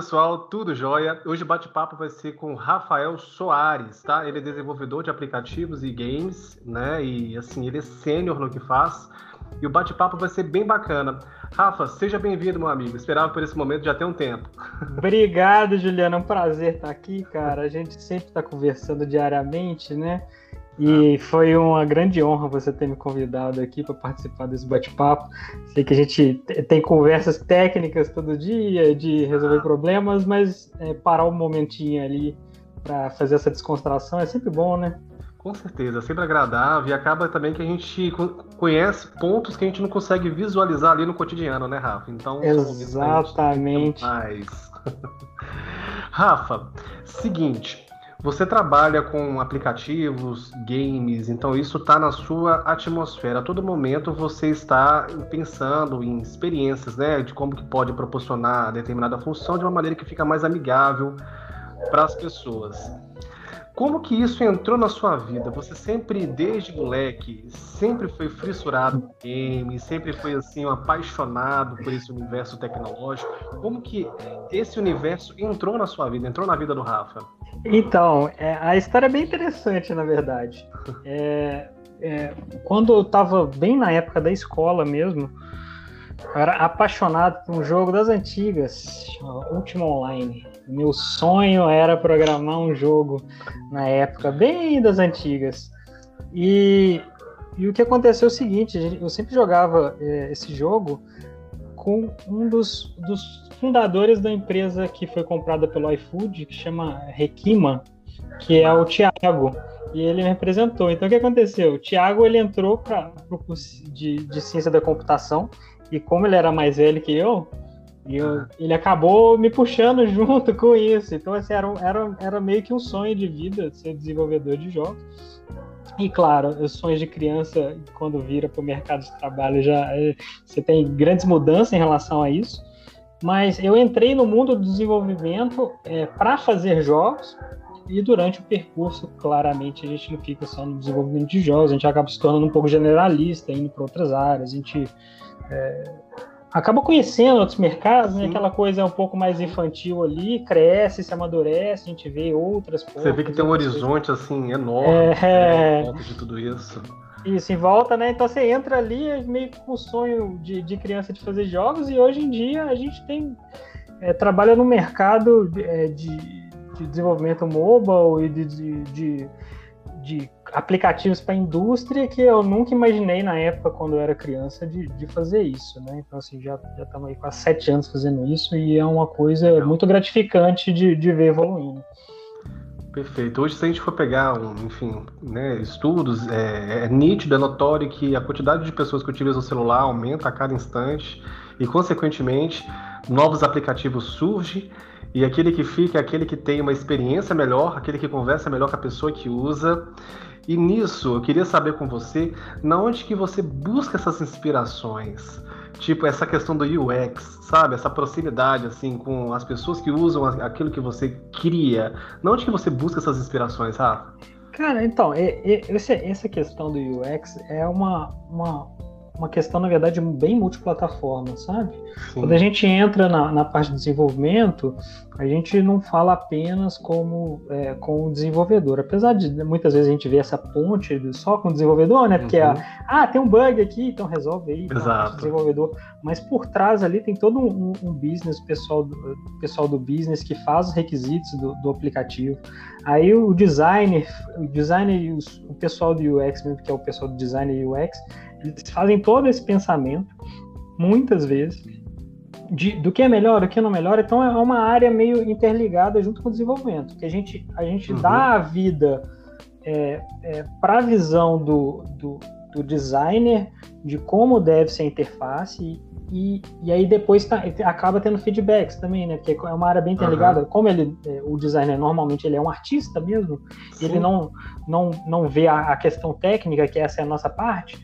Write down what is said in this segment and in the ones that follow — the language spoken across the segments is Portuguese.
pessoal, tudo jóia? Hoje o bate-papo vai ser com Rafael Soares, tá? Ele é desenvolvedor de aplicativos e games, né? E assim, ele é sênior no que faz. E o bate-papo vai ser bem bacana. Rafa, seja bem-vindo, meu amigo. Esperava por esse momento já tem um tempo. Obrigado, Juliana. É um prazer estar aqui, cara. A gente sempre está conversando diariamente, né? E foi uma grande honra você ter me convidado aqui para participar desse bate-papo. Sei que a gente tem conversas técnicas todo dia de resolver problemas, mas é, parar um momentinho ali para fazer essa descontração é sempre bom, né? Com certeza, é sempre agradável e acaba também que a gente conhece pontos que a gente não consegue visualizar ali no cotidiano, né, Rafa? Então, exatamente. Mais. Rafa, seguinte, você trabalha com aplicativos, games, então isso está na sua atmosfera. A todo momento você está pensando em experiências, né, de como que pode proporcionar determinada função de uma maneira que fica mais amigável para as pessoas. Como que isso entrou na sua vida? Você sempre, desde moleque, sempre foi fissurado por game, sempre foi assim, um apaixonado por esse universo tecnológico. Como que esse universo entrou na sua vida, entrou na vida do Rafa? Então, é, a história é bem interessante, na verdade. É, é, quando eu estava bem na época da escola mesmo, eu era apaixonado por um jogo das antigas, Ultima Online. Meu sonho era programar um jogo na época bem das antigas. E, e o que aconteceu é o seguinte: eu sempre jogava é, esse jogo com um dos, dos fundadores da empresa que foi comprada pelo iFood, que chama Requima, que é o Tiago. E ele me representou. Então o que aconteceu? O Tiago ele entrou para o curso de, de ciência da computação e como ele era mais velho que eu, eu, ele acabou me puxando junto com isso. Então, assim, era, era, era meio que um sonho de vida ser desenvolvedor de jogos. E claro, os sonhos de criança, quando vira para o mercado de trabalho, já é, você tem grandes mudanças em relação a isso. Mas eu entrei no mundo do desenvolvimento é, para fazer jogos, e durante o percurso, claramente, a gente não fica só no desenvolvimento de jogos, a gente acaba se tornando um pouco generalista, indo para outras áreas, a gente é, acaba conhecendo outros mercados, né? Aquela coisa um pouco mais infantil ali, cresce, se amadurece, a gente vê outras coisas. Você vê que tem um horizonte assim enorme é... né, de tudo isso. Isso, em volta, né? Então você entra ali meio com o sonho de, de criança de fazer jogos, e hoje em dia a gente tem. É, trabalha no mercado de, é, de, de desenvolvimento mobile e de, de, de, aplicativos para a indústria que eu nunca imaginei na época, quando eu era criança, de, de fazer isso, né? Então, assim, já estamos aí quase sete anos fazendo isso e é uma coisa muito gratificante de, de ver evoluindo. Perfeito. Hoje, se a gente for pegar, um, enfim, né, estudos, é, é nítido, é notório que a quantidade de pessoas que utilizam o celular aumenta a cada instante e, consequentemente, novos aplicativos surgem e aquele que fica é aquele que tem uma experiência melhor, aquele que conversa melhor com a pessoa que usa. E nisso, eu queria saber com você, na onde que você busca essas inspirações? Tipo, essa questão do UX, sabe? Essa proximidade, assim, com as pessoas que usam aquilo que você cria. Na onde que você busca essas inspirações, Rafa? Cara, então, essa questão do UX é uma, uma, uma questão, na verdade, bem multiplataforma, sabe? Sim. Quando a gente entra na, na, parte de desenvolvimento, a gente não fala apenas como é, com o desenvolvedor. Apesar de muitas vezes a gente ver essa ponte só com o desenvolvedor, né? Porque, uhum. ah, tem um bug aqui, então resolve aí, Exato. desenvolvedor. Mas por trás ali tem todo um, um business, pessoal do, pessoal do business que faz os requisitos do, do aplicativo. Aí o designer, o designer e o pessoal do UX, que é o pessoal do design e UX, eles fazem todo esse pensamento, muitas vezes, de, do que é melhor, do que não é melhor. Então é uma área meio interligada junto com o desenvolvimento, que a gente, a gente uhum. dá a vida é, é, para a visão do, do, do, designer de como deve ser a interface e, e aí depois tá, acaba tendo feedbacks também, né? Porque é uma área bem interligada. Uhum. Como ele, é, o designer normalmente ele é um artista mesmo, ele não, não, não vê a, a questão técnica, que essa é a nossa parte,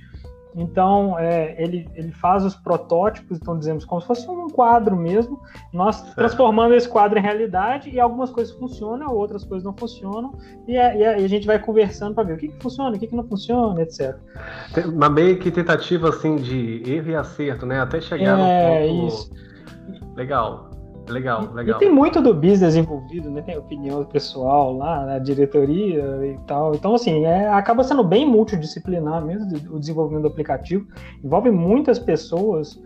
então, é, ele, ele faz os protótipos, então dizemos, como se fosse um quadro mesmo, nós certo. transformando esse quadro em realidade, e algumas coisas funcionam, outras coisas não funcionam, e, a, e a, gente vai conversando para ver o que, que funciona, o que, que não funciona, etc. Uma meio que tentativa, assim, de erro e acerto, né? Até chegar é, no ponto... Isso. Legal. Legal, legal. E tem muito do business envolvido, né? Tem opinião pessoal lá, na diretoria e tal. Então, assim, é, acaba sendo bem multidisciplinar mesmo o desenvolvimento do aplicativo. Envolve muitas pessoas.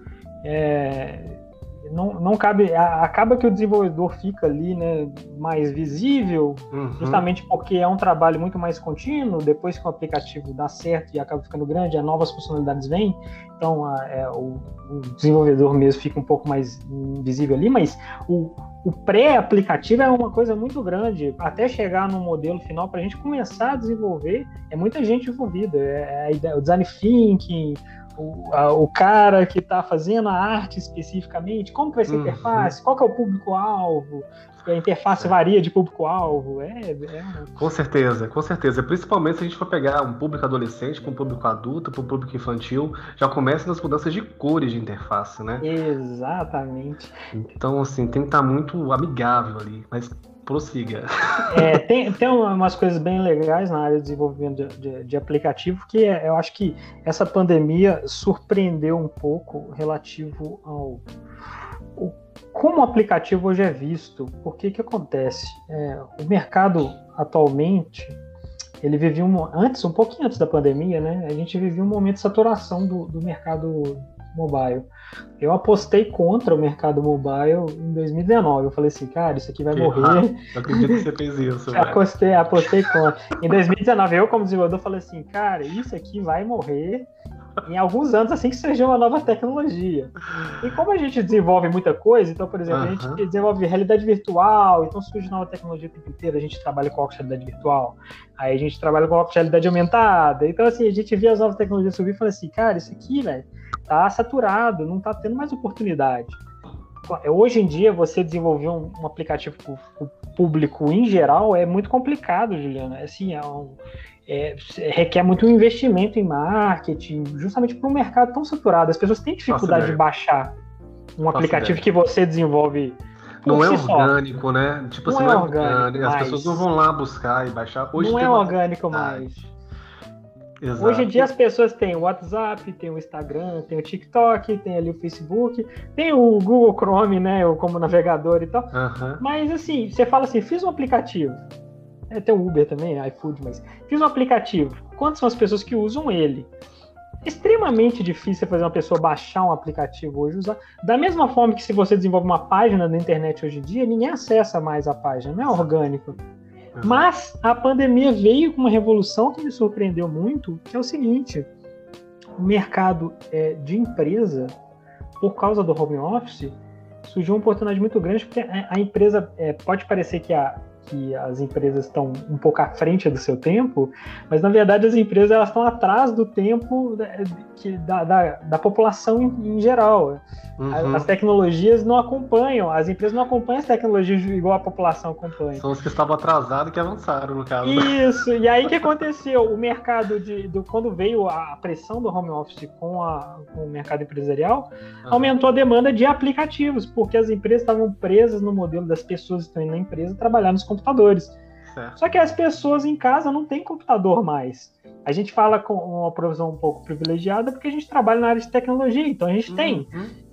É, não, não cabe. Acaba que o desenvolvedor fica ali, né, mais visível, uhum. justamente porque é um trabalho muito mais contínuo. Depois que o aplicativo dá certo e acaba ficando grande, as novas funcionalidades vêm. Então, a, é, o, o, desenvolvedor mesmo fica um pouco mais visível ali, mas o, o pré-aplicativo é uma coisa muito grande. Até chegar no modelo final, para a gente começar a desenvolver, é muita gente envolvida. É, é o design thinking, o, a, o cara que está fazendo a arte especificamente, como vai ser a uhum. interface, qual que é o público-alvo, a interface é. varia de público-alvo. É, é, Com certeza, com certeza. Principalmente se a gente for pegar um público adolescente com um público adulto, para um público infantil, já começa nas mudanças de cores de interface, né? Exatamente. Então, assim, tem que estar tá muito amigável ali. Mas prossiga. É, tem, tem umas coisas bem legais na área de desenvolvimento de, de, de aplicativo que é, eu acho que essa pandemia surpreendeu um pouco relativo ao o, como o aplicativo hoje é visto. Porque que acontece? É, o mercado atualmente ele vivia um, antes, um pouquinho antes da pandemia, né? A gente vivia um momento de saturação do, do mercado mobile. Eu apostei contra o mercado mobile em 2019. Eu falei assim, cara, isso aqui vai que morrer. Eu acredito que você fez isso. apostei, apostei contra. Em 2019, eu, como desenvolvedor, falei assim, cara, isso aqui vai morrer em alguns anos assim que surgiu uma nova tecnologia. E como a gente desenvolve muita coisa, então, por exemplo, uhum. a gente desenvolve realidade virtual, então surge nova tecnologia o tempo inteiro, a gente trabalha com realidade virtual, aí a gente trabalha com realidade aumentada, então assim, a gente via as novas tecnologias subir e fala assim, cara, isso aqui, velho, tá saturado, não tá tendo mais oportunidade. Hoje em dia, você desenvolver um, um aplicativo público em geral é muito complicado, Juliana. É assim, é um, é, requer muito investimento em marketing, justamente para um mercado tão saturado. As pessoas têm dificuldade de baixar um Nossa aplicativo ideia. que você desenvolve. Não é orgânico, só. né? Tipo não assim, é, é orgânico. As pessoas não vão lá buscar e baixar. Hoje não é orgânico mais. Exato. Hoje em dia as pessoas têm o WhatsApp, tem o Instagram, tem o TikTok, tem ali o Facebook, tem o Google Chrome, né, como navegador e tal. Uhum. Mas assim, você fala assim, fiz um aplicativo. É, tem o Uber também, iFood, mas fiz um aplicativo. Quantas são as pessoas que usam ele? extremamente difícil fazer uma pessoa baixar um aplicativo hoje usar. Da mesma forma que se você desenvolve uma página na internet hoje em dia, ninguém acessa mais a página, não é orgânico. Mas a pandemia veio com uma revolução que me surpreendeu muito, que é o seguinte: o mercado é, de empresa, por causa do home office, surgiu uma oportunidade muito grande, porque a, a empresa é, pode parecer que a, que as empresas estão um pouco à frente do seu tempo, mas na verdade as empresas elas estão atrás do tempo da, da, da população em, em geral. Uhum. As tecnologias não acompanham, as empresas não acompanham as tecnologias igual a população acompanha. São os que estavam atrasados que avançaram, no caso. Isso, e aí o que aconteceu? O mercado de. Do, quando veio a pressão do home office com, a, com o mercado empresarial, uhum. aumentou a demanda de aplicativos, porque as empresas estavam presas no modelo das pessoas que estão indo na empresa trabalhar nos computadores. Certo. Só que as pessoas em casa não têm computador mais. A gente fala com uma provisão um pouco privilegiada porque a gente trabalha na área de tecnologia, então a gente uhum. tem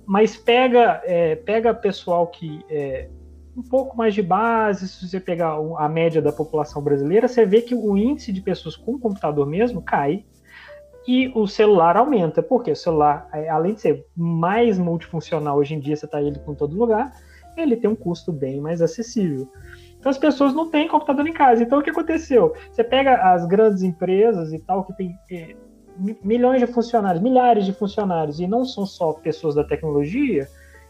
mas pega é, pega pessoal que é um pouco mais de base, se você pegar a média da população brasileira, você vê que o índice de pessoas com computador mesmo cai e o celular aumenta, porque o celular, é, além de ser mais multifuncional hoje em dia, você está ele com todo lugar, ele tem um custo bem mais acessível. Então as pessoas não têm computador em casa. Então o que aconteceu? Você pega as grandes empresas e tal que tem é, milhões de funcionários, milhares de funcionários, e não são só pessoas da tecnologia,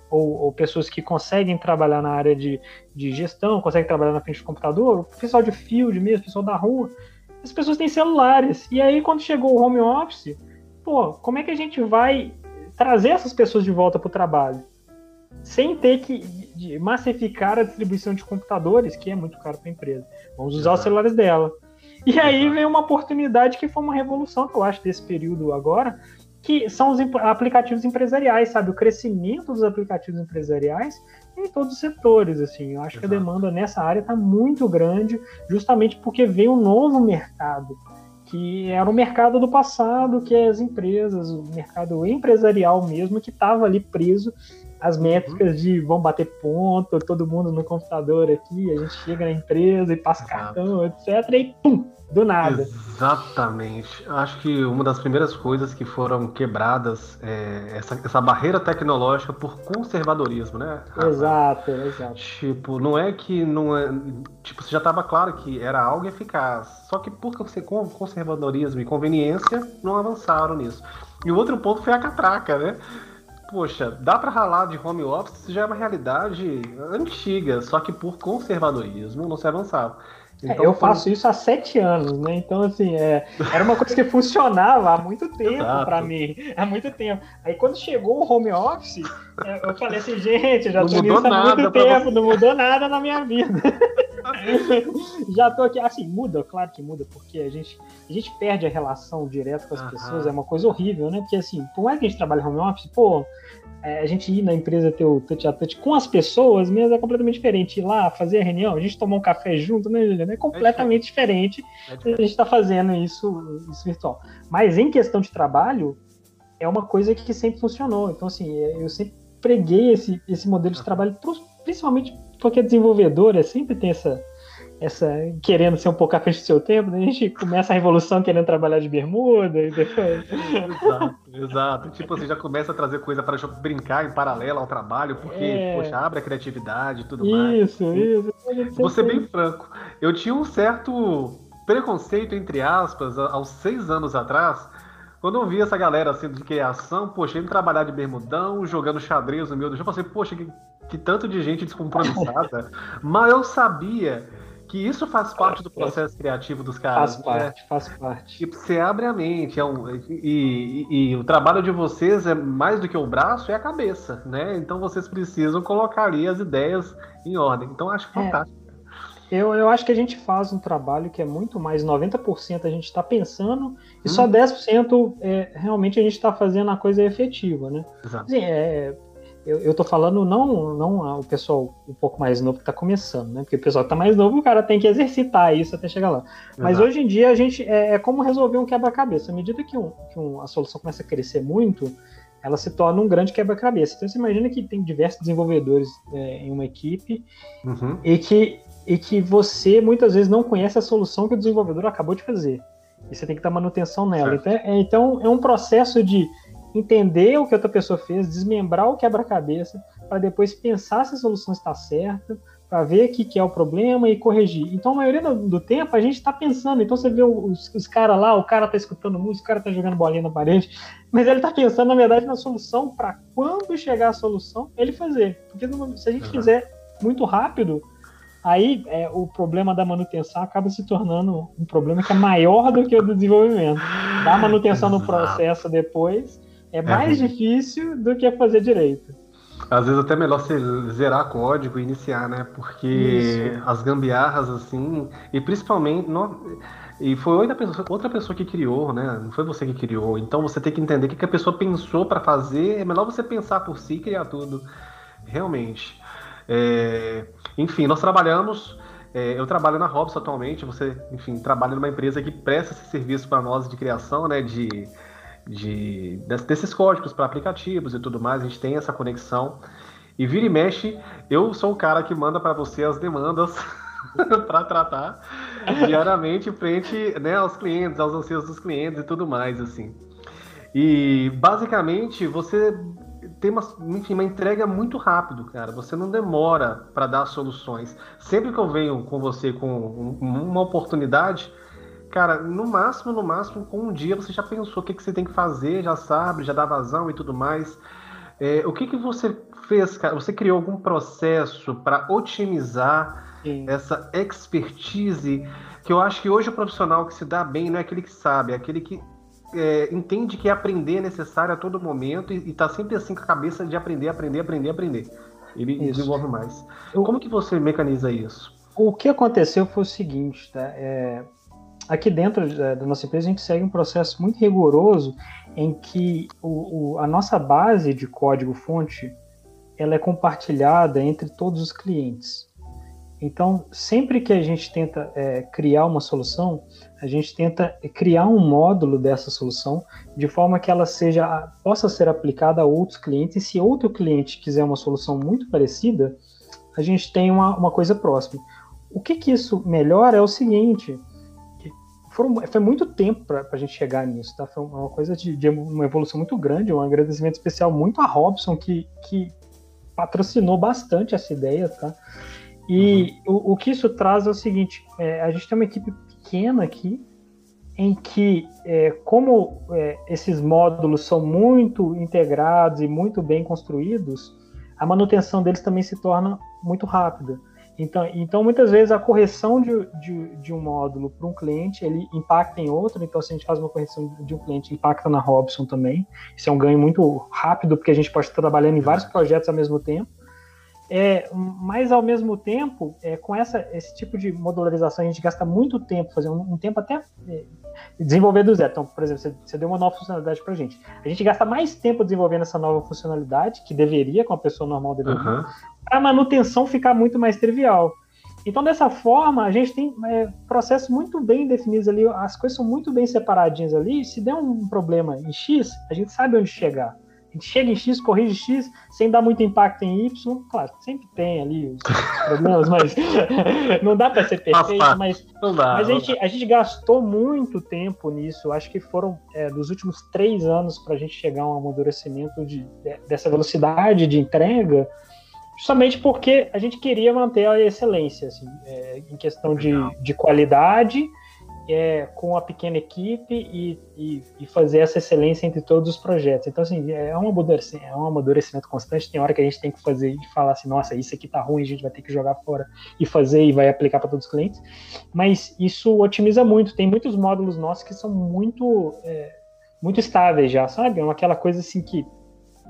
ou, ou, pessoas que conseguem trabalhar na área de, de gestão, conseguem trabalhar na frente do computador, o pessoal de field mesmo, o pessoal da rua, as pessoas têm celulares. E aí, quando chegou o home office, pô, como é que a gente vai trazer essas pessoas de volta para o trabalho? Sem ter que massificar a distribuição de computadores, que é muito caro para a empresa. Vamos usar os celulares dela. E aí vem uma oportunidade que foi uma revolução que eu acho desse período agora, que são os aplicativos empresariais, sabe? O crescimento dos aplicativos empresariais em todos os setores, assim. Eu acho Exato. que a demanda nessa área está muito grande, justamente porque veio um novo mercado, que era o mercado do passado, que é as empresas, o mercado empresarial mesmo, que estava ali preso as métricas uhum. de vão bater ponto, todo mundo no computador aqui, a gente chega na empresa e passa Exato. cartão, etc. E pum, do nada. Exatamente. Acho que uma das primeiras coisas que foram quebradas é essa, essa barreira tecnológica por conservadorismo, né? Exato, exato. Tipo, não é que não é. Tipo, já estava claro que era algo eficaz. Só que por conservadorismo e conveniência, não avançaram nisso. E o outro ponto foi a catraca, né? Poxa, dá para ralar de home office, já é uma realidade antiga, só que por conservadorismo não se avançava. É, então, eu faço isso há sete anos, né? Então, assim, é, era uma coisa que funcionava há muito tempo para mim. Há muito tempo. Aí, quando chegou o home office, é, eu falei assim, gente, já tô nisso há muito tempo, você. não mudou nada na minha vida. já tô aqui. Assim, muda, claro que muda, porque a gente, a gente perde a relação direta com as pessoas, é uma coisa horrível, né? Porque, assim, por mais que a gente trabalhe home office, pô, é, a gente ir na empresa ter o touch a touch com as pessoas mesmo é completamente diferente. Ir lá, fazer a reunião, a gente tomar um café junto, né, Juliana? É completamente é diferente. É diferente. A gente está fazendo isso, isso virtual. Mas em questão de trabalho, é uma coisa que sempre funcionou. Então, assim, é, eu sempre preguei esse, esse modelo de trabalho, principalmente porque desenvolvedora sempre tem essa, essa querendo ser um pouco à frente do seu tempo, né? a gente começa a revolução querendo trabalhar de bermuda e depois. exato, exato. Tipo, você já começa a trazer coisa para brincar em paralelo ao trabalho, porque, é... poxa, abre a criatividade e tudo isso, mais. Isso, isso. Vou ser bem franco. Eu tinha um certo preconceito, entre aspas, aos seis anos atrás, quando eu vi essa galera assim de criação, poxa, indo trabalhar de bermudão, jogando xadrez no meio do jogo, eu pensei, poxa, que, que tanto de gente descompromissada. Mas eu sabia que isso faz parte do processo criativo dos caras. Faz né? parte, né? faz parte. Tipo, você abre a mente, é um, e, e, e, o trabalho de vocês é mais do que o braço, é a cabeça, né? Então vocês precisam colocar ali as ideias em ordem. Então acho é. fantástico. Eu, eu acho que a gente faz um trabalho que é muito mais 90% a gente está pensando e hum. só 10% é, realmente a gente está fazendo a coisa efetiva, né? Exato. Assim, é, eu, eu tô falando não, não o pessoal um pouco mais novo que está começando, né? Porque o pessoal que tá mais novo, o cara tem que exercitar isso até chegar lá. Mas Exato. hoje em dia a gente é, é como resolver um quebra-cabeça. À medida que, um, que um, a solução começa a crescer muito, ela se torna um grande quebra-cabeça. Então você imagina que tem diversos desenvolvedores é, em uma equipe uhum. e, que, e que você muitas vezes não conhece a solução que o desenvolvedor acabou de fazer. E você tem que dar manutenção nela. Então é, então é um processo de entender o que outra pessoa fez, desmembrar o quebra-cabeça, para depois pensar se a solução está certa, para ver o que, que é o problema e corrigir. Então, a maioria do, do tempo, a gente está pensando. Então, você vê os, os caras lá, o cara está escutando música, o cara está jogando bolinha na parede, mas ele está pensando, na verdade, na solução para quando chegar a solução, ele fazer. Porque se a gente uhum. fizer muito rápido, aí é, o problema da manutenção acaba se tornando um problema que é maior do que o do desenvolvimento. Dar manutenção no processo depois é mais é. difícil do que fazer direito. Às vezes até melhor você zerar código e iniciar, né? Porque Isso. as gambiarras, assim, e principalmente. Não, e foi outra pessoa, outra pessoa que criou, né? Não foi você que criou. Então você tem que entender o que a pessoa pensou para fazer. É melhor você pensar por si e criar tudo. Realmente. É, enfim, nós trabalhamos. É, eu trabalho na Robson atualmente. Você, enfim, trabalha numa empresa que presta esse serviço para nós de criação, né? De de, desses códigos para aplicativos e tudo mais, a gente tem essa conexão. E vira e mexe, eu sou o cara que manda para você as demandas para tratar diariamente frente né, aos clientes, aos anseios dos clientes e tudo mais, assim. E basicamente você tem uma, enfim, uma entrega muito rápido, cara. Você não demora para dar soluções. Sempre que eu venho com você com uma oportunidade, Cara, no máximo, no máximo, com um dia você já pensou o que, que você tem que fazer, já sabe, já dá vazão e tudo mais. É, o que, que você fez, cara? Você criou algum processo para otimizar Sim. essa expertise? Que eu acho que hoje o profissional que se dá bem não é aquele que sabe, é aquele que é, entende que aprender é necessário a todo momento e está sempre assim com a cabeça de aprender, aprender, aprender, aprender. Ele isso. desenvolve mais. Como que você mecaniza isso? O que aconteceu foi o seguinte, tá? É, aqui dentro é, da nossa empresa a gente segue um processo muito rigoroso em que o, o, a nossa base de código fonte ela é compartilhada entre todos os clientes. Então, sempre que a gente tenta é, criar uma solução, a gente tenta criar um módulo dessa solução de forma que ela seja possa ser aplicada a outros clientes. E se outro cliente quiser uma solução muito parecida, a gente tem uma, uma coisa próxima. O que, que isso melhora é o seguinte: foram, foi muito tempo para a gente chegar nisso, tá? Foi uma coisa de, de, uma evolução muito grande, um agradecimento especial muito a Robson, que, que patrocinou bastante essa ideia, tá? E uhum. o, o, que isso traz é o seguinte: é, a gente tem uma equipe pequena aqui, em que, é, como é, esses módulos são muito integrados e muito bem construídos, a manutenção deles também se torna muito rápida. Então, então muitas vezes a correção de, de, de um módulo para um cliente ele impacta em outro. Então, se a gente faz uma correção de um cliente, impacta na Robson também. Isso é um ganho muito rápido, porque a gente pode estar trabalhando em vários projetos ao mesmo tempo. É, mas ao mesmo tempo, é, com essa, esse tipo de modularização, a gente gasta muito tempo, fazer um, um tempo até é, desenvolver do zero. Então, por exemplo, você, você deu uma nova funcionalidade para a gente. A gente gasta mais tempo desenvolvendo essa nova funcionalidade, que deveria, com a pessoa normal deveria, uhum. Para a manutenção ficar muito mais trivial. Então, dessa forma, a gente tem é, processos muito bem definidos ali, as coisas são muito bem separadinhas ali. Se der um problema em X, a gente sabe onde chegar gente chega em X, corrige X, sem dar muito impacto em Y. Claro, sempre tem ali os problemas, mas não dá para ser perfeito. Mas, dá, mas a, gente, a gente gastou muito tempo nisso. Acho que foram é, dos últimos três anos para a gente chegar a um amadurecimento de, de, dessa velocidade de entrega, justamente porque a gente queria manter a excelência assim, é, em questão de, de qualidade é, com a pequena equipe e, e, e, fazer essa excelência entre todos os projetos. Então, assim, é um, amadurecimento, é um amadurecimento constante. Tem hora que a gente tem que fazer e falar assim, nossa, isso aqui tá ruim, a gente vai ter que jogar fora e fazer e vai aplicar para todos os clientes. Mas isso otimiza muito. Tem muitos módulos nossos que são muito, é, muito estáveis já, sabe? É aquela coisa assim que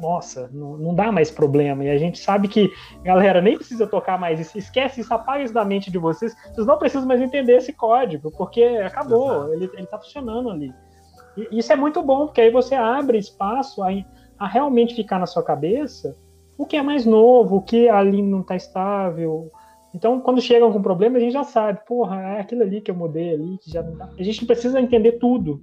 nossa, não, não, dá mais problema. E a gente sabe que, galera, nem precisa tocar mais isso. Esquece isso, apaga isso da mente de vocês. Vocês não precisam mais entender esse código, porque acabou, ele, ele tá funcionando ali. E isso é muito bom, porque aí você abre espaço a, a realmente ficar na sua cabeça o que é mais novo, o que ali não está estável. Então, quando chegam com problema, a gente já sabe, porra, é aquilo ali que eu mudei ali, que já não dá. A gente não precisa entender tudo.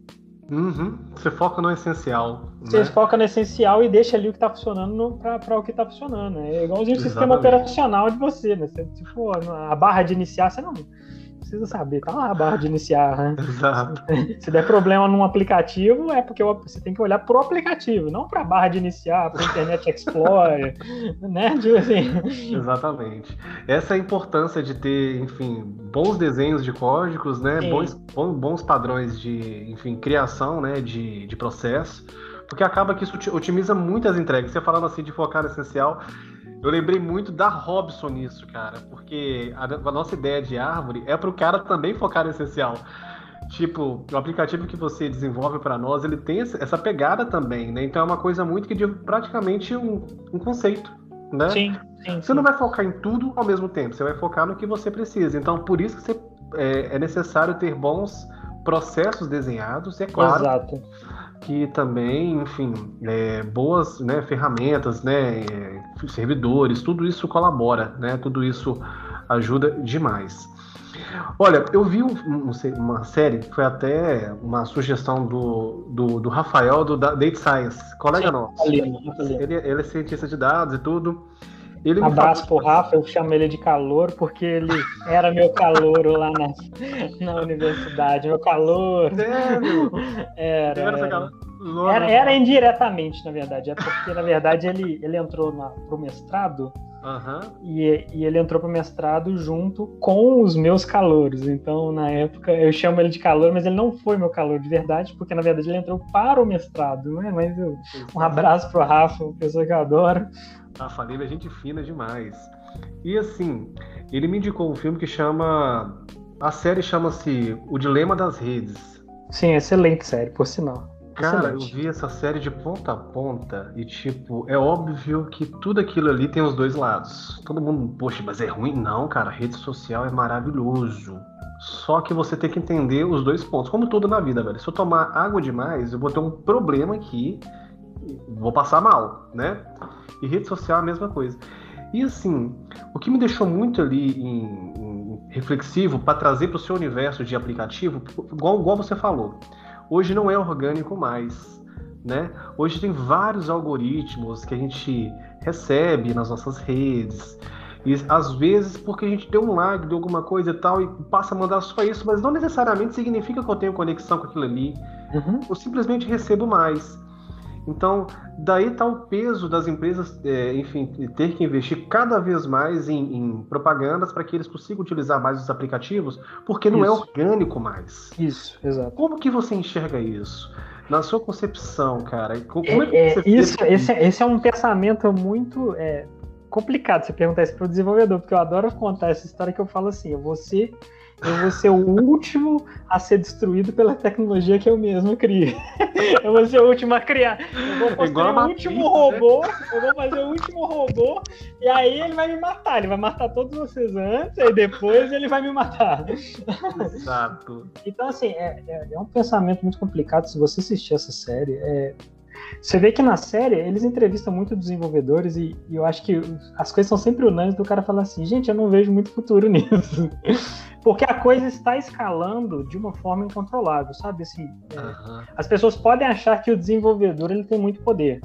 Uhum. Você foca no essencial. Você né? foca no essencial e deixa ali o que está funcionando para o que está funcionando. É igualzinho o sistema operacional de você, né? Você, for a barra de iniciar, você não precisa saber, tá lá a barra de iniciar, né? Exato. Se der problema num aplicativo, é porque você tem que olhar pro aplicativo, não para a barra de iniciar, para o Internet Explorer, né? Tipo assim. Exatamente. Essa é a importância de ter, enfim, bons desenhos de códigos, né? Bons, bons padrões de, enfim, criação, né? De, de processo, porque acaba que isso otimiza muito as entregas. Você falando assim de focar no essencial, eu lembrei muito da Robson nisso, cara, porque a, a nossa ideia de árvore é para o cara também focar no essencial. Tipo, o aplicativo que você desenvolve para nós, ele tem essa pegada também, né? Então é uma coisa muito que de praticamente um, um conceito, né? Sim, sim, Você não vai focar em tudo ao mesmo tempo, você vai focar no que você precisa. Então, por isso que você, é, é necessário ter bons processos desenhados, é claro. Exato que também, enfim, é, boas né, ferramentas, né, é, servidores, tudo isso colabora, né, tudo isso ajuda demais. Olha, eu vi um, um, uma série, foi até uma sugestão do, do, do Rafael, do Data Science, colega Sim, nosso. Ele, ele é cientista de dados e tudo. Ele um abraço pro Rafa, eu chamo ele de calor porque ele era meu calor lá na, na universidade. Meu calor. É, meu. Era. Era, era, era, indiretamente, na verdade. É porque, na verdade, ele, ele entrou na, pro mestrado. Uhum. E, e ele entrou pro mestrado junto com os meus calouros. Então, na época, eu chamo ele de calor, mas ele não foi meu calor de verdade, porque na verdade ele entrou para o mestrado. Né? Mas eu, um abraço pro Rafa, pessoa que eu adoro. A família é gente fina demais. E assim, ele me indicou um filme que chama. A série chama-se O Dilema das Redes. Sim, excelente série, por sinal. Cara, excelente. eu vi essa série de ponta a ponta e, tipo, é óbvio que tudo aquilo ali tem os dois lados. Todo mundo, poxa, mas é ruim? Não, cara, rede social é maravilhoso. Só que você tem que entender os dois pontos. Como tudo na vida, velho. Se eu tomar água demais, eu vou ter um problema aqui, vou passar mal, né? E rede social é a mesma coisa. E assim, o que me deixou muito ali em, reflexivo para trazer para o seu universo de aplicativo, igual, igual você falou. Hoje não é orgânico mais. Né? Hoje tem vários algoritmos que a gente recebe nas nossas redes. E às vezes, porque a gente deu um lag de alguma coisa e tal, e passa a mandar só isso, mas não necessariamente significa que eu tenho conexão com aquilo ali. Uhum. Eu simplesmente recebo mais. Então, daí está o peso das empresas, é, enfim, ter que investir cada vez mais em, em propagandas para que eles consigam utilizar mais os aplicativos, porque não é isso. é orgânico mais. Isso, exato. Como que você enxerga isso? Na sua concepção, cara, como é, é que você é, isso, esse, é, esse é um pensamento muito é, complicado você perguntar isso para o desenvolvedor, porque eu adoro contar essa história que eu falo assim, eu vou ser eu vou ser o último a ser destruído pela tecnologia que eu mesmo crio. eu vou ser o último a criar. Eu vou fazer o último pizza, robô, né? eu vou fazer o último robô, e aí ele vai me matar. Ele vai matar todos vocês antes, e depois ele vai me matar. Exato. então, assim, é, é, é um pensamento muito complicado. Se você assistir essa série, é, você vê que na série eles entrevistam muito desenvolvedores e, e, eu acho que as coisas são sempre unânimes do cara falar assim, gente, eu não vejo muito futuro nisso. Porque a coisa está escalando de uma forma incontrolável, sabe? Assim, uhum. As pessoas podem achar que o desenvolvedor ele tem muito poder.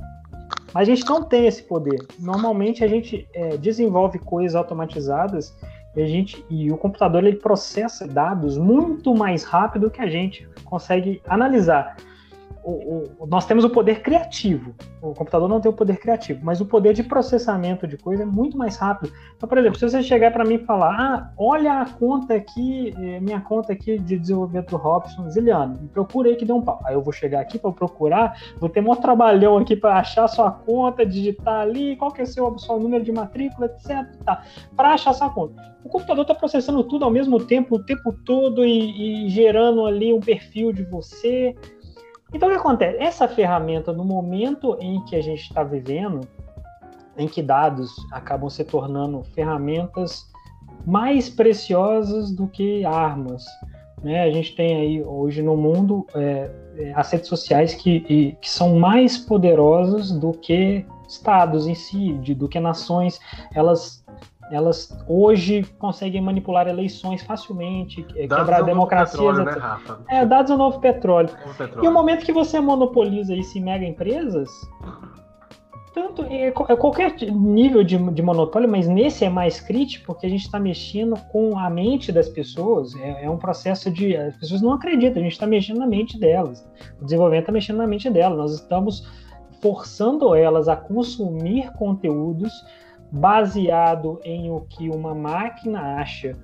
Mas a gente não tem esse poder. Normalmente a gente é, desenvolve coisas automatizadas e, a gente, e o computador ele processa dados muito mais rápido que a gente consegue analisar o, o, nós temos o poder criativo. O computador não tem o poder criativo, mas o poder de processamento de coisa é muito mais rápido. Então, por exemplo, se você chegar para mim e falar, ah, olha a conta aqui, eh, minha conta aqui de desenvolvimento Robson Ziliano, procura aí que deu um pau. Aí eu vou chegar aqui para procurar, vou ter um trabalhão aqui para achar sua conta, digitar ali, qual que é o seu, seu número de matrícula, etc. Tá, para achar sua conta. O computador está processando tudo ao mesmo tempo, o tempo todo e, e gerando ali um perfil de você. Então, o que acontece? Essa ferramenta, no momento em que a gente está vivendo, em que dados acabam se tornando ferramentas mais preciosas do que armas. Né? A gente tem aí hoje no mundo é, é as redes sociais que, que são mais poderosas do que estados em si, de, do que nações. Elas elas hoje conseguem manipular eleições facilmente, é, dados quebrar democracias. Petróleo, né, Rafa? É, dados ao novo petróleo. novo petróleo. E o momento que você monopoliza isso em mega empresas, tanto é, é qualquer nível de, de, monopólio, mas nesse é mais crítico porque a gente está mexendo com a mente das pessoas. É, é, um processo de as pessoas não acreditam, a gente está mexendo na mente delas. O desenvolvimento está mexendo na mente delas. Nós estamos forçando elas a consumir conteúdos baseado em o que uma máquina acha,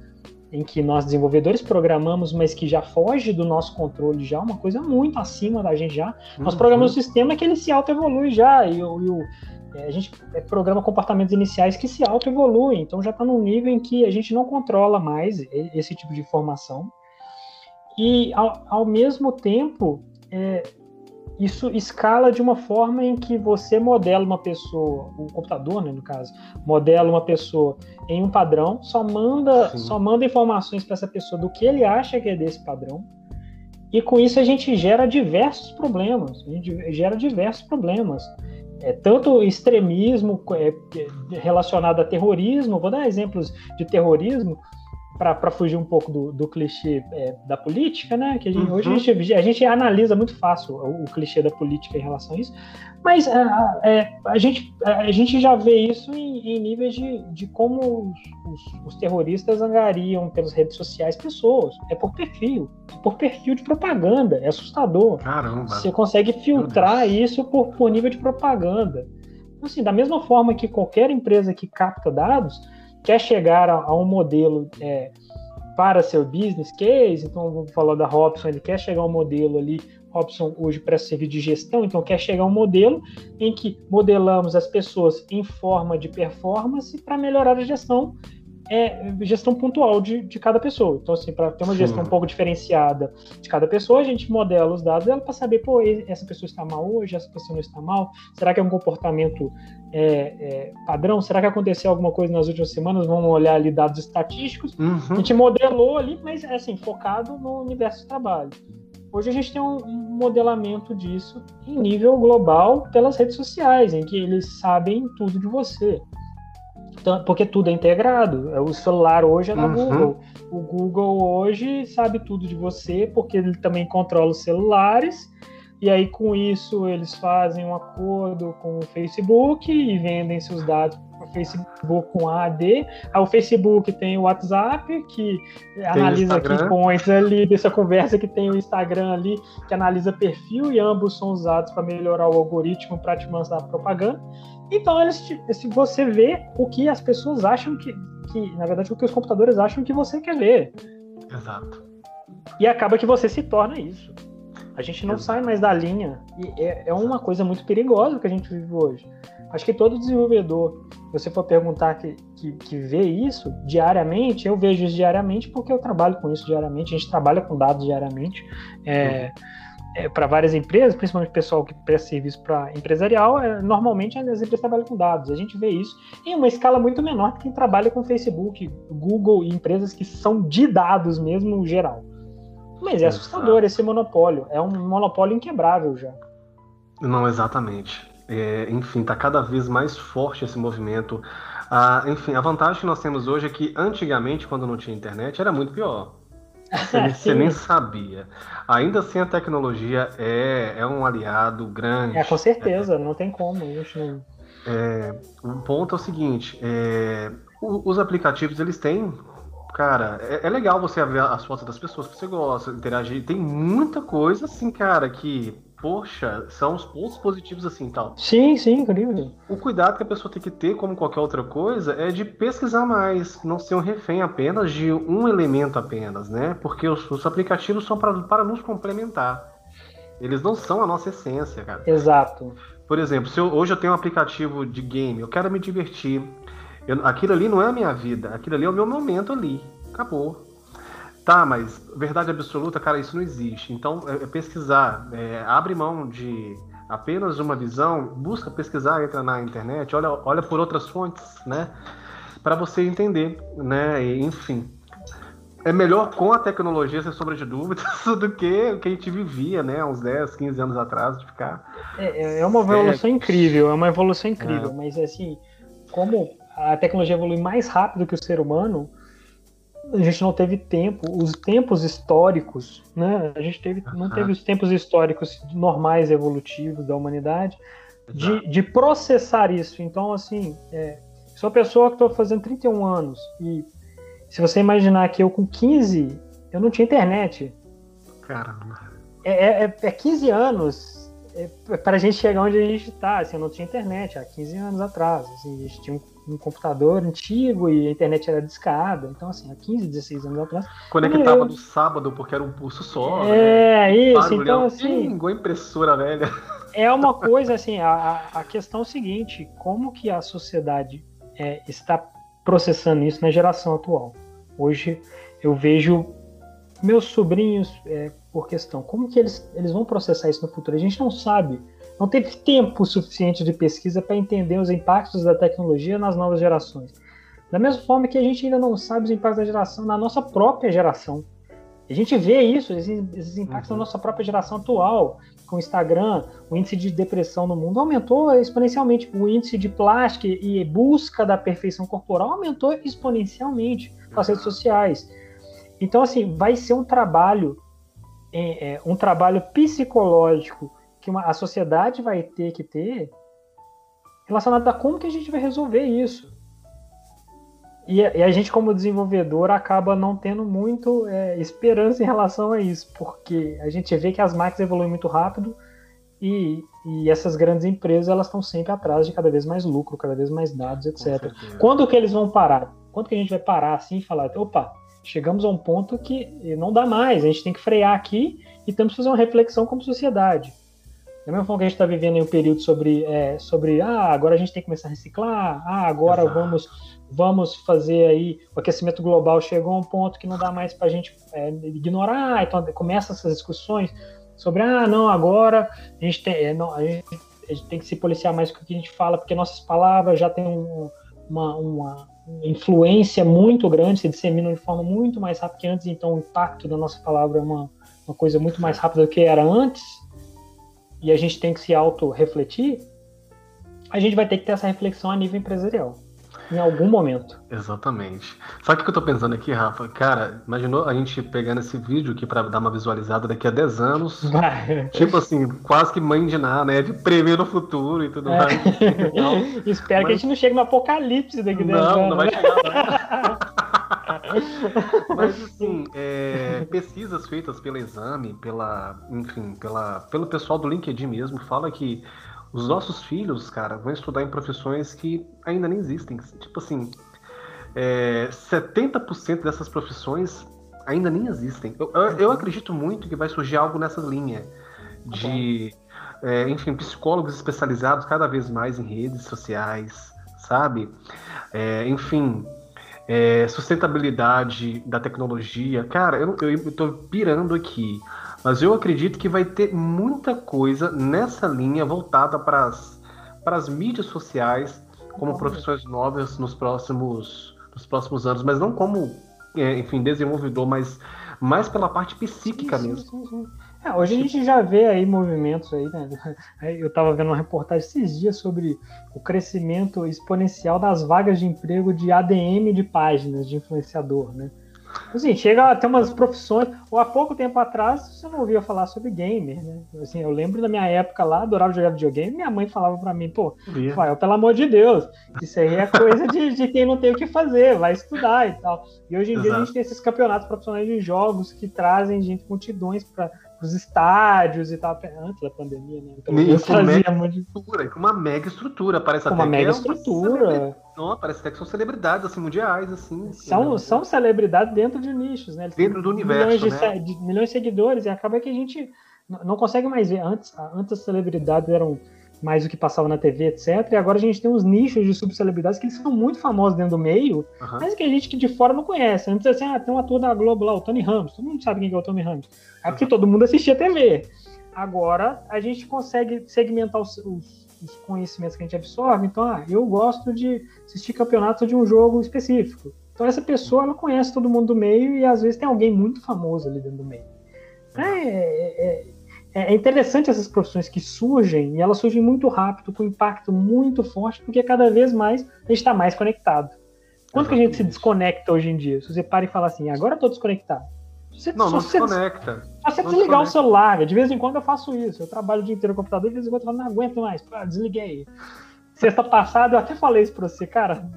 em que nós desenvolvedores programamos, mas que já foge do nosso controle já, uma coisa muito acima da gente já. Uhum. Nós programamos um sistema que ele se auto-evolui já, e, e o, é, a gente é, programa comportamentos iniciais que se auto-evoluem, então já está num nível em que a gente não controla mais esse tipo de informação. E, ao, ao mesmo tempo, é, isso escala de uma forma em que você modela uma pessoa, o computador, né, no caso, modela uma pessoa em um padrão, só manda, só manda informações para essa pessoa do que ele acha que é desse padrão. E com isso a gente gera diversos problemas. A gente gera diversos problemas. É, tanto extremismo é, relacionado a terrorismo, vou dar exemplos de terrorismo, para fugir um pouco do, do clichê é, da política, né? Que a gente, uhum. hoje a gente, a gente, analisa muito fácil o, o, clichê da política em relação a isso, mas é, é, a, gente, a gente já vê isso em, em níveis de, de como os, os, os, terroristas angariam pelas redes sociais pessoas. É por perfil, é por perfil de propaganda, é assustador. Caramba! Você consegue filtrar isso por, por nível de propaganda. Assim, da mesma forma que qualquer empresa que capta dados quer chegar a, a um modelo é, para seu business case, então vamos falar da Robson, ele quer chegar a um modelo ali, Robson hoje presta serviço de gestão, então quer chegar a um modelo em que modelamos as pessoas em forma de performance para melhorar a gestão é gestão pontual de, de cada pessoa. Então, assim, para ter uma gestão um pouco diferenciada de cada pessoa, a gente modela os dados dela para saber, pô, essa pessoa está mal hoje, essa pessoa não está mal, será que é um comportamento é, é, padrão? Será que aconteceu alguma coisa nas últimas semanas? Vamos olhar ali dados estatísticos. Uhum. A gente modelou ali, mas, assim, focado no universo de trabalho. Hoje a gente tem um modelamento disso em nível global pelas redes sociais, em que eles sabem tudo de você. Porque tudo é integrado. O celular hoje é da uhum. Google. O Google hoje sabe tudo de você, porque ele também controla os celulares. E aí, com isso, eles fazem um acordo com o Facebook e vendem seus dados para o Facebook com AD. Aí o Facebook tem o WhatsApp, que tem analisa key points ali dessa conversa, que tem o Instagram ali, que analisa perfil, e ambos são usados para melhorar o algoritmo para te mandar propaganda. Então, eles, se você vê o que as pessoas acham que, que, na verdade, o que os computadores acham que você quer ver. Exato. E acaba que você se torna isso. A gente não Exato. sai mais da linha. E é, é uma coisa muito perigosa que a gente vive hoje. Acho que todo desenvolvedor, se você for perguntar que, que, que, vê isso diariamente, eu vejo isso diariamente porque eu trabalho com isso diariamente, a gente trabalha com dados diariamente. É, uhum é, para várias empresas, principalmente pessoal que presta serviço para empresarial, é, normalmente as empresas trabalham com dados. A gente vê isso em uma escala muito menor que quem trabalha com Facebook, Google e empresas que são de dados mesmo geral. Mas é assustador esse monopólio. É um monopólio inquebrável já. Não, exatamente. É, enfim, está cada vez mais forte esse movimento. Ah, enfim, a vantagem que nós temos hoje é que antigamente, quando não tinha internet, era muito pior. Você, você nem sabia. Ainda assim, a tecnologia é, é um aliado grande. É, com certeza, é, não tem como. Gente não... É, o ponto é o seguinte: é, os aplicativos eles têm. Cara, é, é, legal você ver as fotos das pessoas que você gosta, interagir. Tem muita coisa, assim, cara, que poxa, são os pontos positivos assim tal. Sim, sim, incrível. O cuidado que a pessoa tem que ter, como qualquer outra coisa, é de pesquisar mais, não ser um refém apenas de um elemento apenas, né? Porque os, os aplicativos são para nos complementar. Eles não são a nossa essência, cara. Exato. Por exemplo, se eu, hoje eu tenho um aplicativo de game, eu quero me divertir. Eu, aquilo ali não é a minha vida, aquilo ali é o meu momento ali. Acabou. Tá, mas verdade absoluta, cara, isso não existe. Então, é, é pesquisar, é, abre mão de apenas uma visão, busca pesquisar, entra na internet, olha, olha por outras fontes, né? Para você entender, né? E, enfim, é melhor com a tecnologia, sem sombra de dúvidas, do que o que a gente vivia, né? Uns 10, 15 anos atrás, de ficar. É, é uma evolução é, incrível, é uma evolução incrível, é. mas assim, como a tecnologia evolui mais rápido que o ser humano, a gente não teve tempo, os tempos históricos, né? A gente teve, não teve os tempos históricos normais evolutivos da humanidade de, de processar isso. Então, assim, é, sou pessoa que estou fazendo 31 anos e se você imaginar que eu com 15 eu não tinha internet. Caramba. É, é, é 15 anos é, para a gente chegar onde a gente está. Assim, eu não tinha internet há 15 anos atrás. Assim, a gente tinha um um computador antigo e a internet era discada. Então, assim, há 15, 16 anos atrás. Conectava eu... no sábado porque era um pulso só. É, né? isso. Então, assim. Igual impressora velha. É uma coisa, assim, a, a questão é seguinte: como que a sociedade é, está processando isso na geração atual? Hoje eu vejo meus sobrinhos, é, por questão, como que eles, eles vão processar isso no futuro? A gente não sabe não teve tempo suficiente de pesquisa para entender os impactos da tecnologia nas novas gerações. Da mesma forma que a gente ainda não sabe os impactos da geração na nossa própria geração. A gente vê isso, esses, impactos uhum. na nossa própria geração atual, com o Instagram, o índice de depressão no mundo aumentou exponencialmente, o índice de plástico e busca da perfeição corporal aumentou exponencialmente com as redes sociais. Então, assim, vai ser um trabalho, é, é, um trabalho psicológico que uma, a sociedade vai ter que ter relacionado a como que a gente vai resolver isso. E, e a gente, como desenvolvedor, acaba não tendo muito é, esperança em relação a isso, porque a gente vê que as máquinas evoluem muito rápido e, e essas grandes empresas elas estão sempre atrás de cada vez mais lucro, cada vez mais dados, etc. Quando que eles vão parar? Quando que a gente vai parar assim e falar, opa, chegamos a um ponto que não dá mais, a gente tem que frear aqui e temos que fazer uma reflexão como sociedade. Da mesma forma que a gente está vivendo em um período sobre, é, sobre ah, agora a gente tem que começar a reciclar, ah, agora vamos, vamos fazer aí, o aquecimento global chegou a um ponto que não dá mais para a gente é, ignorar, então começa essas discussões sobre, ah, não, agora a gente tem, é, não, a gente, a gente tem que se policiar mais com o que a gente fala, porque nossas palavras já têm um, uma, uma influência muito grande, se disseminam de forma muito mais rápida que antes, então o impacto da nossa palavra é uma, uma coisa muito mais rápida do que era antes, e a gente tem que se auto-refletir, a gente vai ter que ter essa reflexão a nível empresarial. em algum momento. Exatamente. Sabe o que eu tô pensando aqui, Rafa? Cara, imaginou a gente pegando esse vídeo aqui para dar uma visualizada daqui a 10 anos. Vai. Tipo assim, quase que mãe de nada, né? De prever no futuro e tudo é. mais. Então, Espero Mas... que a gente não chegue no apocalipse daqui a 10 não, anos. Não, não vai chegar. Mas assim, é, pesquisas feitas pela Exame, pela, enfim, pela, pelo pessoal do LinkedIn mesmo, fala que os nossos filhos, cara, vão estudar em profissões que ainda nem existem. Tipo assim, é, 70% dessas profissões ainda nem existem. Eu, eu, acredito muito que vai surgir algo nessa linha de, é, enfim, psicólogos especializados cada vez mais em redes sociais, sabe? É, enfim, é, sustentabilidade da tecnologia. Cara, eu, eu, eu tô pirando aqui. Mas eu acredito que vai ter muita coisa nessa linha voltada para as mídias sociais como profissões novas nos próximos, nos próximos anos, mas não como, é, enfim, desenvolvedor, mas mais pela parte psíquica sim, mesmo. Sim, sim, é, hoje a gente já vê aí movimentos aí, né? Eu estava vendo uma reportagem esses dias sobre o crescimento exponencial das vagas de emprego de ADM de páginas de influenciador, né? Assim, chega a ter umas profissões. Ou há pouco tempo atrás você não ouvia falar sobre gamer, né? Assim, eu lembro da minha época lá, adorava jogar videogame, minha mãe falava para mim, pô, Rafael, pelo amor de Deus, isso aí é coisa de, de quem não tem o que fazer, vai estudar e tal. E hoje em Exato. dia a gente tem esses campeonatos profissionais de jogos que trazem gente multidões para os estádios e tal, antes da pandemia, né? Então, e com mega muito... estrutura, com uma mega estrutura, parece até uma mega é estrutura. Não, parece até que são celebridades assim, mundiais, assim. São, são celebridades dentro de nichos, né? Eles dentro do universo, milhões né? de, de, milhões de seguidores, e acaba que a gente não consegue mais ver. Antes, antes as celebridades eram mais do que passava na TV, etc. E agora a gente tem uns nichos de subcelebridades que eles são muito famosos dentro do meio, uhum. mas que a gente que de fora não conhece. Antes, assim, ah, tem um ator da Globo lá, o Tony Ramos. Todo mundo sabe quem é o Tony Ramos. É porque uhum. todo mundo assistia TV. Agora a gente consegue segmentar os, os, os, conhecimentos que a gente absorve. Então, ah, eu gosto de assistir campeonato de um jogo específico. Então essa pessoa ela conhece todo mundo do meio e às vezes tem alguém muito famoso ali dentro do meio. É, é, é é, é interessante essas profissões que surgem e elas surgem muito rápido, com impacto muito forte, porque cada vez mais a gente está mais conectado. Quanto que a gente se desconecta hoje em dia? Se você para e fala assim, agora eu estou desconectado. Você, não, não se desconecta. Só você desligar o celular, de vez em quando eu faço isso. Eu trabalho o dia inteiro no computador, de vez em quando eu falo, não aguento mais, pá, desliguei. Sexta passada eu até falei isso pra você, cara,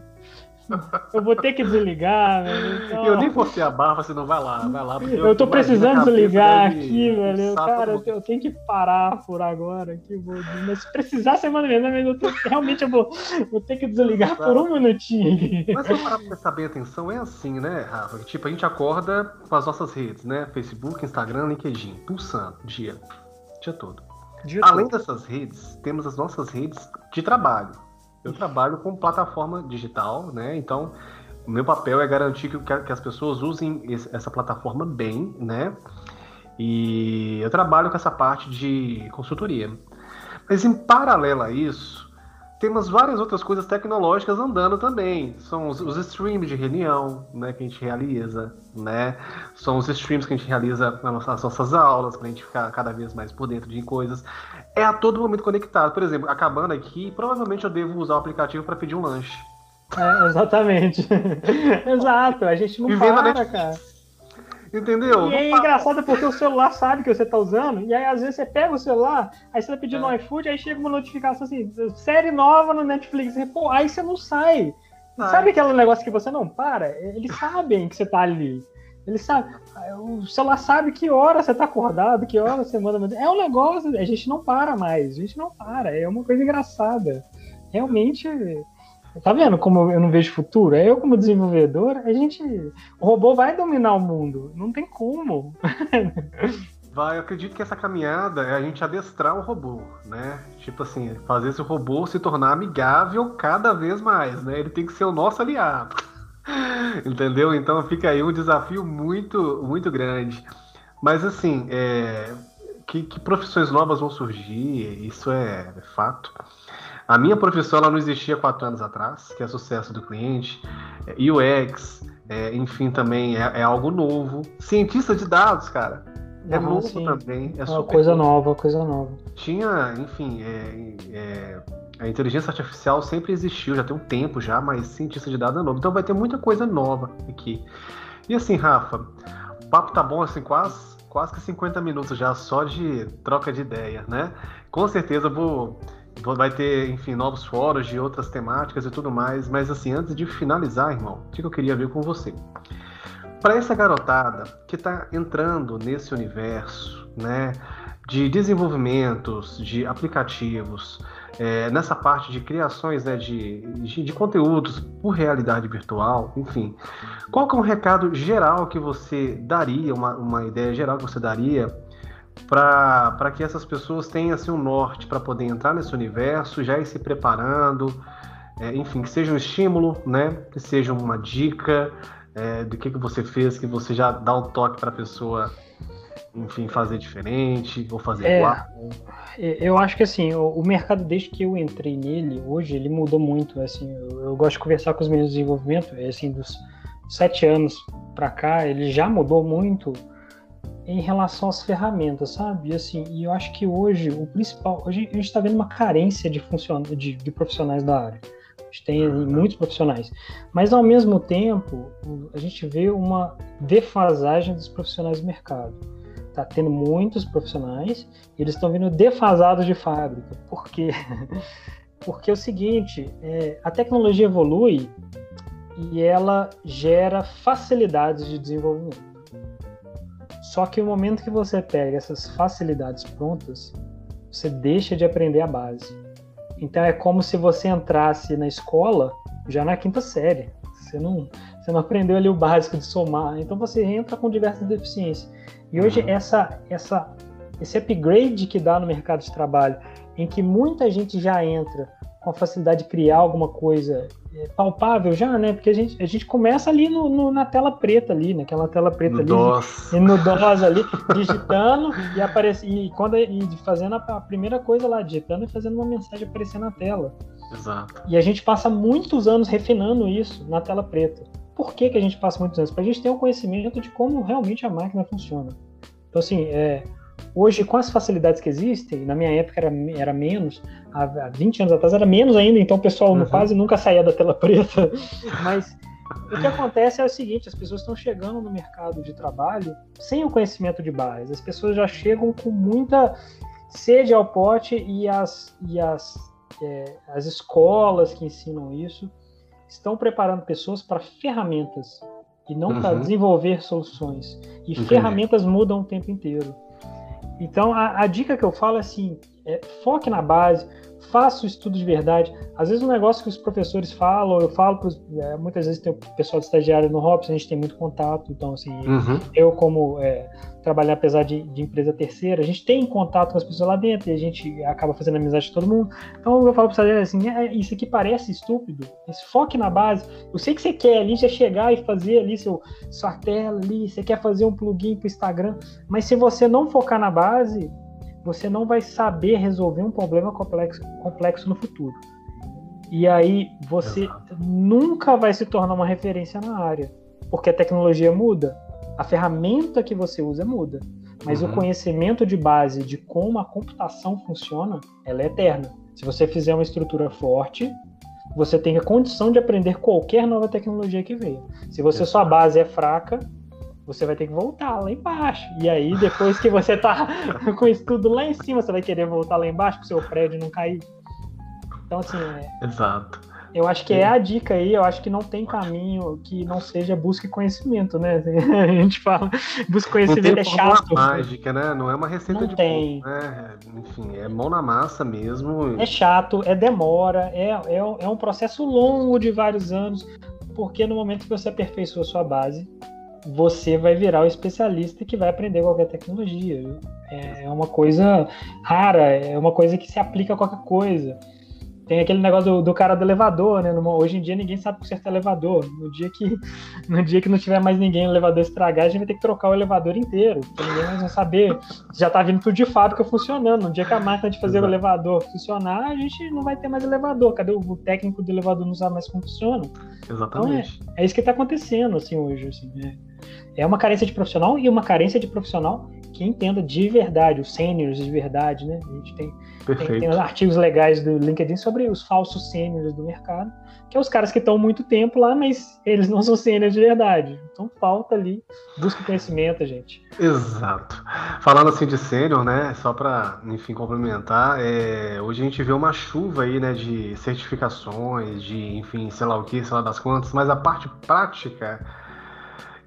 eu vou ter que desligar, velho. Então... Eu nem forcei a barra, você não vai lá, vai lá. Eu, eu tô precisando desligar aqui, velho. Cara, eu, eu tenho que parar por agora aqui. Vou... Mas se precisar, você manda mesmo, mas eu tô... realmente eu vou, vou ter que desligar por um minutinho. Mas se eu parar pra prestar bem atenção, é assim, né, Rafa? Tipo, a gente acorda com as nossas redes, né? Facebook, Instagram, LinkedIn, pulsando, dia, dia todo. Dia Além todo. dessas redes, temos as nossas redes de trabalho eu trabalho com plataforma digital, né? Então, o meu papel é garantir que, que as pessoas usem essa plataforma bem, né? E eu trabalho com essa parte de consultoria. Mas em paralelo a isso, temos várias outras coisas tecnológicas andando também. São os, os, streams de reunião né, que a gente realiza, né? São os streams que a gente realiza nas nossas, nas nossas aulas, para a gente ficar cada vez mais por dentro de coisas. É a todo momento conectado. Por exemplo, acabando aqui, provavelmente eu devo usar o aplicativo para pedir um lanche. É, exatamente. Exato, a gente não Vivendo para, cara. Entendeu? E é engraçado porque o celular sabe que você tá usando, e aí às vezes você pega o celular, aí você tá pedindo é. no iFood, aí chega uma notificação assim, série nova no Netflix, e, pô, aí você não sai. sai. Sabe aquele negócio que você não para? Eles sabem que você tá ali. Eles sabem. O celular sabe que hora você tá acordado, que hora você manda. É um negócio, a gente não para mais, a gente não para, é uma coisa engraçada. Realmente Tá vendo como eu não vejo futuro? É eu, como desenvolvedor, a gente. O robô vai dominar o mundo. Não tem como. Vai, eu acredito que essa caminhada é a gente adestrar o robô, né? Tipo assim, fazer esse robô se tornar amigável cada vez mais, né? Ele tem que ser o nosso aliado. Entendeu? Então fica aí um desafio muito, muito grande. Mas assim, é... que, que profissões novas vão surgir, isso é, é fato. A minha profissão ela não existia quatro anos atrás, que é sucesso do cliente, é UX, é, enfim, também é, é, algo novo. Cientista de dados, cara, é novo sim. também. É uma coisa novo. nova, coisa nova. Tinha, enfim, é, é, A inteligência artificial sempre existiu, já tem um tempo já, mas cientista de dados é novo. Então vai ter muita coisa nova aqui. E assim, Rafa, o papo tá bom assim, quase, quase que 50 minutos já só de troca de ideia, né? Com certeza vou vai ter, enfim, novos fóruns de outras temáticas e tudo mais, mas assim, antes de finalizar, irmão, o que eu queria ver com você? Para essa garotada que está entrando nesse universo, né, de desenvolvimentos de aplicativos, é, nessa parte de criações né, de, de, de, conteúdos por realidade virtual, enfim. Qual que é um recado geral que você daria, uma, uma ideia geral que você daria para que essas pessoas tenham assim, um norte para poder entrar nesse universo, já ir se preparando, é, enfim, que seja um estímulo, né, que seja uma dica é, do que, que você fez, que você já dá um toque para a pessoa enfim, fazer diferente ou fazer é, igual? Eu acho que assim, o, o, mercado desde que eu entrei nele, hoje ele mudou muito. Assim, eu, eu gosto de conversar com os meninos de desenvolvimento, assim, dos sete anos para cá, ele já mudou muito em relação às ferramentas, sabe? E, assim, e eu acho que hoje o principal, hoje a gente está vendo uma carência de, funcion... de, de profissionais da área. A gente tem muitos profissionais, mas ao mesmo tempo a gente vê uma defasagem dos profissionais do mercado está tendo muitos profissionais e eles estão vindo defasados de fábrica. Por quê? Porque é o seguinte, é, a tecnologia evolui e ela gera facilidades de desenvolvimento. Só que o momento que você pega essas facilidades prontas, você deixa de aprender a base. Então é como se você entrasse na escola já na quinta série. Você não, você não aprendeu ali o básico de somar. Então você entra com diversas deficiências. E hoje uhum. essa, essa, esse upgrade que dá no mercado de trabalho, em que muita gente já entra com a facilidade de criar alguma coisa palpável já, né? Porque a gente, a gente começa ali no, no na tela preta ali, naquela tela preta no ali, DOS. e no DOS ali, digitando e aparece e quando e fazendo a, a, primeira coisa lá, digitando e fazendo uma mensagem aparecer na tela. Exato. E a gente passa muitos anos refinando isso na tela preta. Por que, que a gente passa muitos anos? Para a gente ter um conhecimento de como realmente a máquina funciona. Então, assim, é, hoje, com as facilidades que existem, na minha época era, era menos, há, há 20 anos atrás era menos ainda, então o pessoal uhum. quase nunca saía da tela preta. Mas o que acontece é o seguinte: as pessoas estão chegando no mercado de trabalho sem o conhecimento de base. As pessoas já chegam com muita sede ao pote e as, e as, é, as escolas que ensinam isso estão preparando pessoas para ferramentas e não uhum. para desenvolver soluções. E Entendi. ferramentas mudam o tempo inteiro. Então, a, a dica que eu falo é assim: é, foque na base, faça o estudo de verdade. Às vezes, um negócio que os professores falam, eu falo, pros, é, muitas vezes tem o pessoal de estagiário no Hops, a gente tem muito contato, então, assim, uhum. eu, como é, trabalhar apesar de, de, empresa terceira, a gente tem contato com as pessoas lá dentro e a gente acaba fazendo amizade com todo mundo. Então, eu falo para você assim: é, isso aqui parece estúpido, mas foque na base. Eu sei que você quer ali já chegar e fazer ali seu, sua tela ali, você quer fazer um plugin para o Instagram, mas se você não focar na base, você não vai saber resolver um problema complexo, complexo no futuro. E aí você Exato. nunca vai se tornar uma referência na área, porque a tecnologia muda, a ferramenta que você usa muda, mas uhum. o conhecimento de base de como a computação funciona, ela é eterna. Se você fizer uma estrutura forte, você tem a condição de aprender qualquer nova tecnologia que venha. Se você Exato. sua base é fraca, você vai ter que voltar lá embaixo. E aí, depois que você tá com isso tudo lá em cima, você vai querer voltar lá embaixo para o seu prédio não cair. Então, assim. É... Exato. Eu acho que é a dica aí, eu acho que não tem caminho que não seja busca conhecimento, né? A gente fala, busca conhecimento é chato. Não mágica, né? Não é uma receita não de tem. Bom, né? Enfim, é mão na massa mesmo. É chato, é demora, é, é, é um processo longo de vários anos, porque no momento que você aperfeiçoa a sua base, você vai virar o especialista que vai aprender qualquer tecnologia. É uma coisa rara, é uma coisa que se aplica a qualquer coisa. Tem aquele negócio do, do cara do elevador, né? hoje em dia ninguém sabe consertar elevador. No dia, que, no dia que não tiver mais ninguém no elevador estragar, a gente vai ter que trocar o elevador inteiro. Porque ninguém mais vai saber. Já tá vindo tudo de fábrica funcionando. No dia que a máquina de fazer Exato. o elevador funcionar, a gente não vai ter mais elevador. Cadê o, o técnico do elevador não sabe mais como funciona? Exatamente. Então é, é isso que tá acontecendo assim, hoje. Assim, né? É uma carência de profissional e uma carência de profissional que entenda de verdade, os sêniores de verdade, né? A gente tem, tem, tem artigos legais do LinkedIn sobre os falsos sêniores do mercado, que é os caras que estão muito tempo lá, mas eles não são sêniores de verdade. Então falta ali, busca conhecimento, gente. Exato. Falando assim de sênior, né? Só para, enfim, complementar, é, hoje a gente vê uma chuva aí, né, de certificações, de, enfim, sei lá o que, sei lá das quantas, mas a parte prática,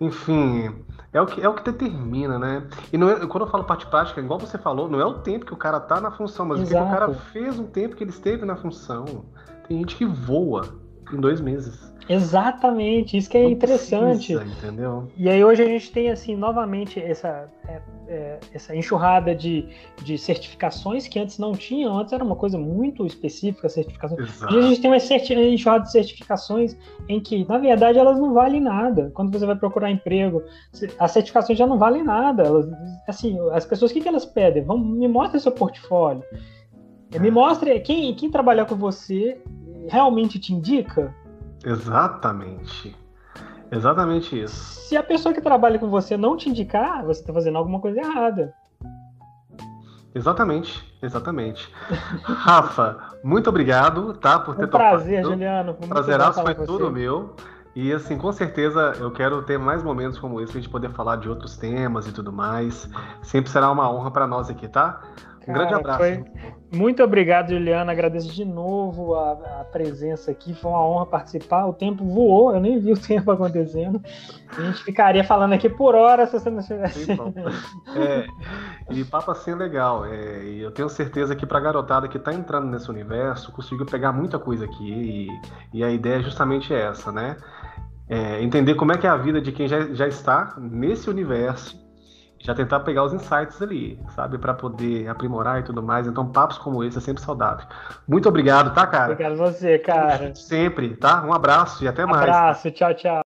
enfim, é o que, é o que determina, né? E não é, quando eu falo parte prática, igual você falou, não é o tempo que o cara tá na função, mas Exato. o que o cara fez um tempo que ele esteve na função. Tem gente que voa em dois meses. Exatamente, isso que é não interessante. Precisa, entendeu? E aí hoje a gente tem assim novamente essa, é, é, essa enxurrada de, de certificações que antes não tinham, antes era uma coisa muito específica, certificações. Exato. Hoje a gente tem uma enxurrada de certificações em que, na verdade, elas não valem nada. Quando você vai procurar emprego, as certificações já não valem nada. Elas, assim, as pessoas, o que, que elas pedem? Vão, me mostre seu portfólio. Me mostre quem, quem trabalhar com você realmente te indica. Exatamente. Exatamente isso. Se a pessoa que trabalha com você não te indicar, você está fazendo alguma coisa errada. Exatamente, exatamente. Rafa, muito obrigado, tá, por ter um prazer, topado. Juliano. Prazeraço foi tudo meu. E assim, com certeza eu quero ter mais momentos como esse, pra gente poder falar de outros temas e tudo mais. Sempre será uma honra para nós aqui, tá? Um grande abraço. Foi... Muito obrigado, Juliana. Agradeço de novo a, a, presença aqui. Foi uma honra participar. O tempo voou, eu nem vi o tempo acontecendo. A gente ficaria falando aqui por horas se você não estivesse. É, e papo assim é legal. É, e eu tenho certeza que para a garotada que está entrando nesse universo, conseguiu pegar muita coisa aqui. E, e a ideia é justamente essa, né? É, entender como é que é a vida de quem já, já está nesse universo já tentar pegar os insights ali, sabe, para poder aprimorar e tudo mais. Então, papos como esse é sempre saudável. Muito obrigado, tá, cara? Obrigado você, cara. Sempre, tá? Um abraço e até mais. Abraço, tchau, tchau.